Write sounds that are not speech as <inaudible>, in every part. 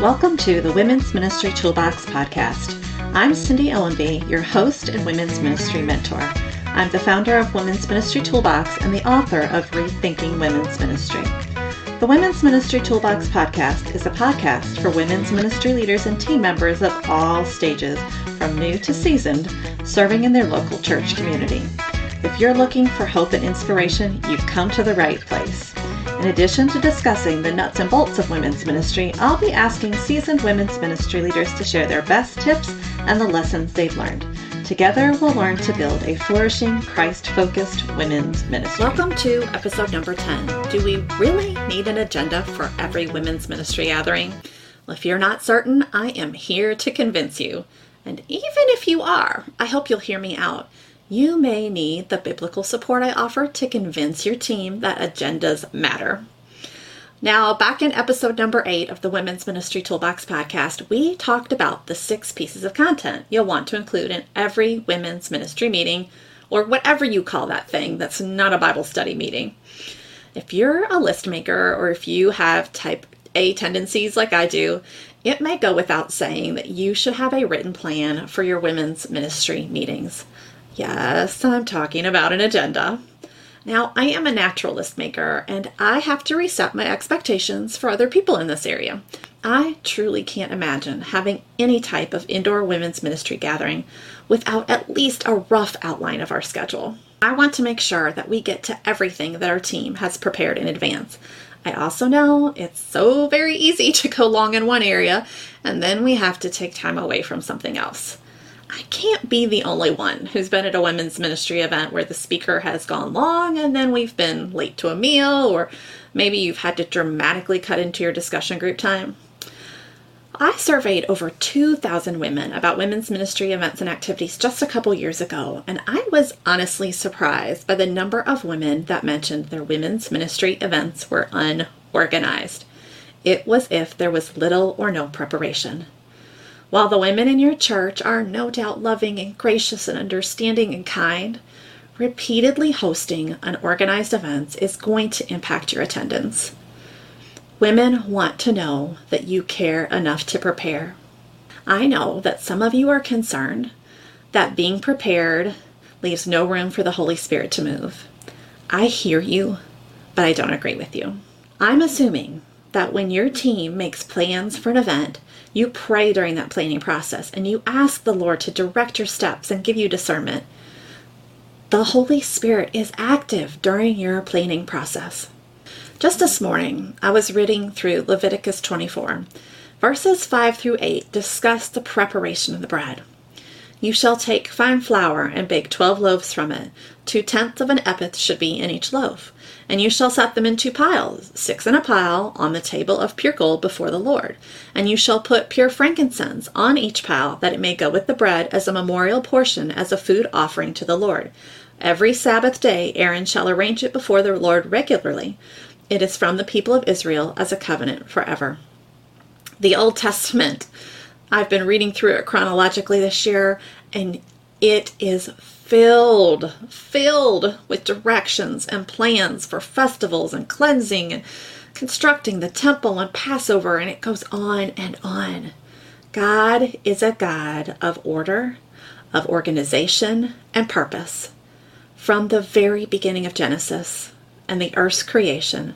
Welcome to the Women's Ministry Toolbox podcast. I'm Cindy Ellenby, your host and Women's Ministry Mentor. I'm the founder of Women's Ministry Toolbox and the author of Rethinking Women's Ministry. The Women's Ministry Toolbox podcast is a podcast for women's ministry leaders and team members of all stages, from new to seasoned, serving in their local church community. If you're looking for hope and inspiration, you've come to the right place. In addition to discussing the nuts and bolts of women's ministry, I'll be asking seasoned women's ministry leaders to share their best tips and the lessons they've learned. Together, we'll learn to build a flourishing, Christ focused women's ministry. Welcome to episode number 10. Do we really need an agenda for every women's ministry gathering? Well, if you're not certain, I am here to convince you. And even if you are, I hope you'll hear me out you may need the biblical support I offer to convince your team that agendas matter. Now, back in episode number eight of the Women's Ministry Toolbox podcast, we talked about the six pieces of content you'll want to include in every women's ministry meeting, or whatever you call that thing that's not a Bible study meeting. If you're a list maker, or if you have type A tendencies like I do, it may go without saying that you should have a written plan for your women's ministry meetings. Yes, I'm talking about an agenda. Now, I am a natural list maker and I have to reset my expectations for other people in this area. I truly can't imagine having any type of indoor women's ministry gathering without at least a rough outline of our schedule. I want to make sure that we get to everything that our team has prepared in advance. I also know it's so very easy to go long in one area and then we have to take time away from something else. I can't be the only one who's been at a women's ministry event where the speaker has gone long and then we've been late to a meal, or maybe you've had to dramatically cut into your discussion group time. I surveyed over 2,000 women about women's ministry events and activities just a couple years ago, and I was honestly surprised by the number of women that mentioned their women's ministry events were unorganized. It was if there was little or no preparation. While the women in your church are no doubt loving and gracious and understanding and kind, repeatedly hosting unorganized events is going to impact your attendance. Women want to know that you care enough to prepare. I know that some of you are concerned that being prepared leaves no room for the Holy Spirit to move. I hear you, but I don't agree with you. I'm assuming that when your team makes plans for an event, you pray during that planning process and you ask the Lord to direct your steps and give you discernment. The Holy Spirit is active during your planning process. Just this morning, I was reading through Leviticus 24. Verses 5 through 8 discuss the preparation of the bread. You shall take fine flour and bake twelve loaves from it. Two tenths of an ephah should be in each loaf. And you shall set them in two piles, six in a pile, on the table of pure gold before the Lord. And you shall put pure frankincense on each pile, that it may go with the bread as a memorial portion, as a food offering to the Lord. Every Sabbath day Aaron shall arrange it before the Lord regularly. It is from the people of Israel as a covenant forever. The Old Testament. I've been reading through it chronologically this year, and it is filled, filled with directions and plans for festivals and cleansing and constructing the temple and Passover, and it goes on and on. God is a God of order, of organization, and purpose. From the very beginning of Genesis and the earth's creation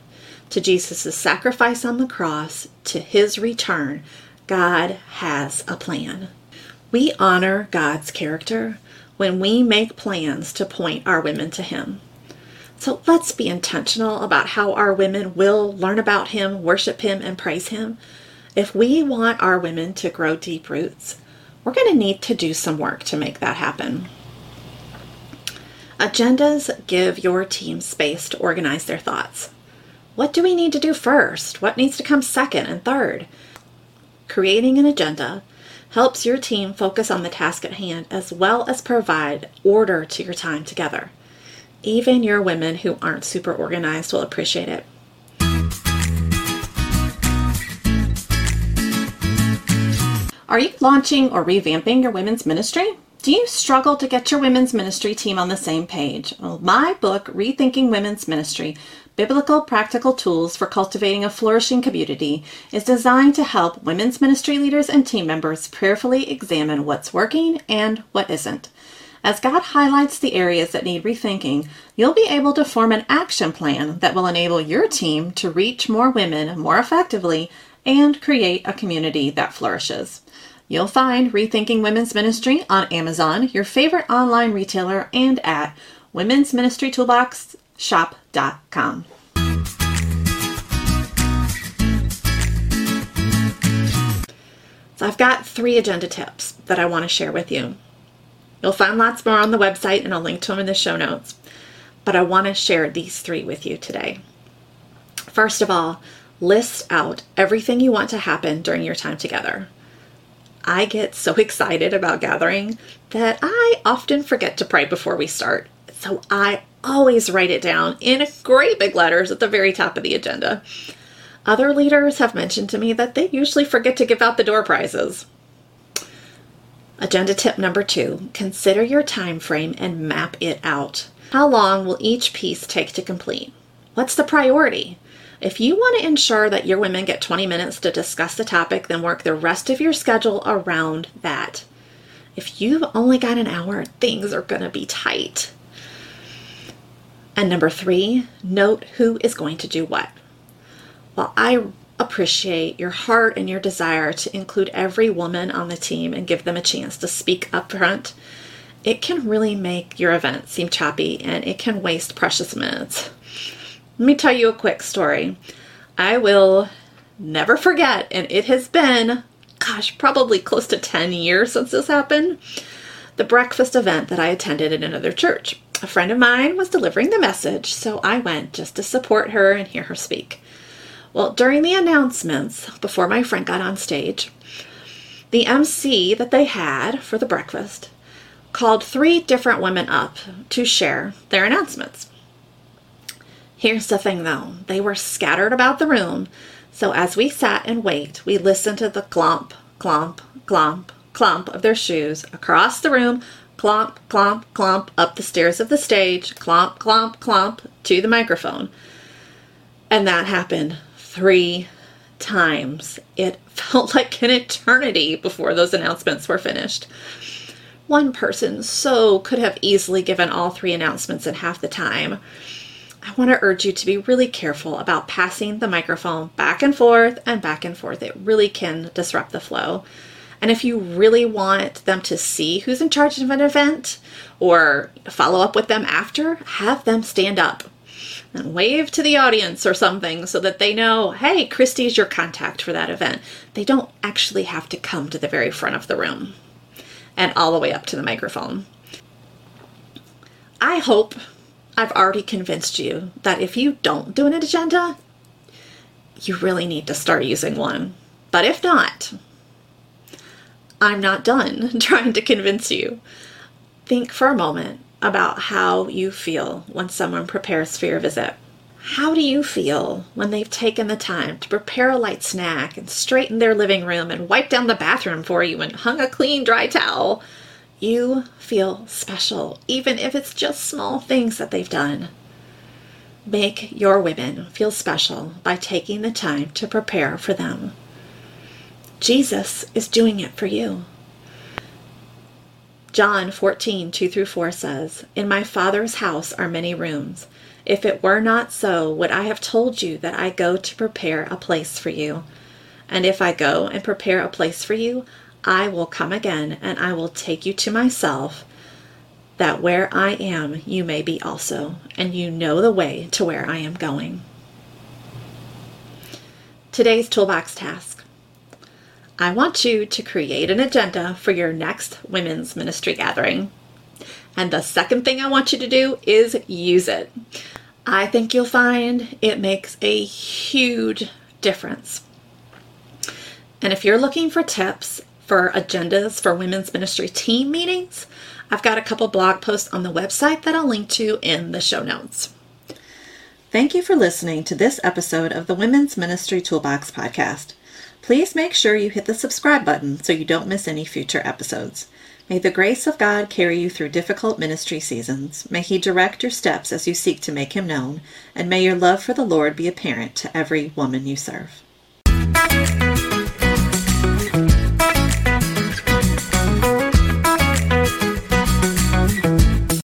to Jesus' sacrifice on the cross to his return, God has a plan. We honor God's character when we make plans to point our women to Him. So let's be intentional about how our women will learn about Him, worship Him, and praise Him. If we want our women to grow deep roots, we're going to need to do some work to make that happen. Agendas give your team space to organize their thoughts. What do we need to do first? What needs to come second and third? Creating an agenda helps your team focus on the task at hand as well as provide order to your time together. Even your women who aren't super organized will appreciate it. Are you launching or revamping your women's ministry? Do you struggle to get your women's ministry team on the same page? Well, my book, Rethinking Women's Ministry, Biblical Practical Tools for Cultivating a Flourishing Community is designed to help women's ministry leaders and team members prayerfully examine what's working and what isn't. As God highlights the areas that need rethinking, you'll be able to form an action plan that will enable your team to reach more women more effectively and create a community that flourishes. You'll find Rethinking Women's Ministry on Amazon, your favorite online retailer, and at Women's Ministry Toolbox shop.com. So I've got three agenda tips that I want to share with you. You'll find lots more on the website and I'll link to them in the show notes. But I want to share these three with you today. First of all, list out everything you want to happen during your time together. I get so excited about gathering that I often forget to pray before we start. So I always write it down in great big letters at the very top of the agenda. Other leaders have mentioned to me that they usually forget to give out the door prizes. Agenda tip number two consider your time frame and map it out. How long will each piece take to complete? What's the priority? If you want to ensure that your women get 20 minutes to discuss the topic, then work the rest of your schedule around that. If you've only got an hour, things are going to be tight. And number three, note who is going to do what. While I appreciate your heart and your desire to include every woman on the team and give them a chance to speak up front, it can really make your event seem choppy and it can waste precious minutes. Let me tell you a quick story. I will never forget, and it has been, gosh, probably close to 10 years since this happened, the breakfast event that I attended in another church. A friend of mine was delivering the message, so I went just to support her and hear her speak. Well, during the announcements, before my friend got on stage, the MC that they had for the breakfast called three different women up to share their announcements. Here's the thing though, they were scattered about the room, so as we sat and wait, we listened to the clomp, clomp, clomp, clomp of their shoes across the room clomp, clomp, clomp up the stairs of the stage, clomp, clomp, clomp to the microphone. And that happened three times. It <laughs> felt like an eternity before those announcements were finished. One person so could have easily given all three announcements in half the time. I want to urge you to be really careful about passing the microphone back and forth and back and forth. It really can disrupt the flow. And if you really want them to see who's in charge of an event or follow up with them after, have them stand up and wave to the audience or something so that they know, hey, Christy's your contact for that event. They don't actually have to come to the very front of the room and all the way up to the microphone. I hope I've already convinced you that if you don't do an agenda, you really need to start using one. But if not, I'm not done <laughs> trying to convince you. Think for a moment about how you feel when someone prepares for your visit. How do you feel when they've taken the time to prepare a light snack and straighten their living room and wipe down the bathroom for you and hung a clean, dry towel? You feel special, even if it's just small things that they've done. Make your women feel special by taking the time to prepare for them. Jesus is doing it for you. John 14, 2 through 4 says, In my Father's house are many rooms. If it were not so, would I have told you that I go to prepare a place for you? And if I go and prepare a place for you, I will come again and I will take you to myself, that where I am, you may be also, and you know the way to where I am going. Today's toolbox task I want you to create an agenda for your next women's ministry gathering. And the second thing I want you to do is use it. I think you'll find it makes a huge difference. And if you're looking for tips for agendas for women's ministry team meetings, I've got a couple blog posts on the website that I'll link to in the show notes. Thank you for listening to this episode of the Women's Ministry Toolbox podcast please make sure you hit the subscribe button so you don't miss any future episodes. May the grace of God carry you through difficult ministry seasons. May He direct your steps as you seek to make Him known, and may your love for the Lord be apparent to every woman you serve.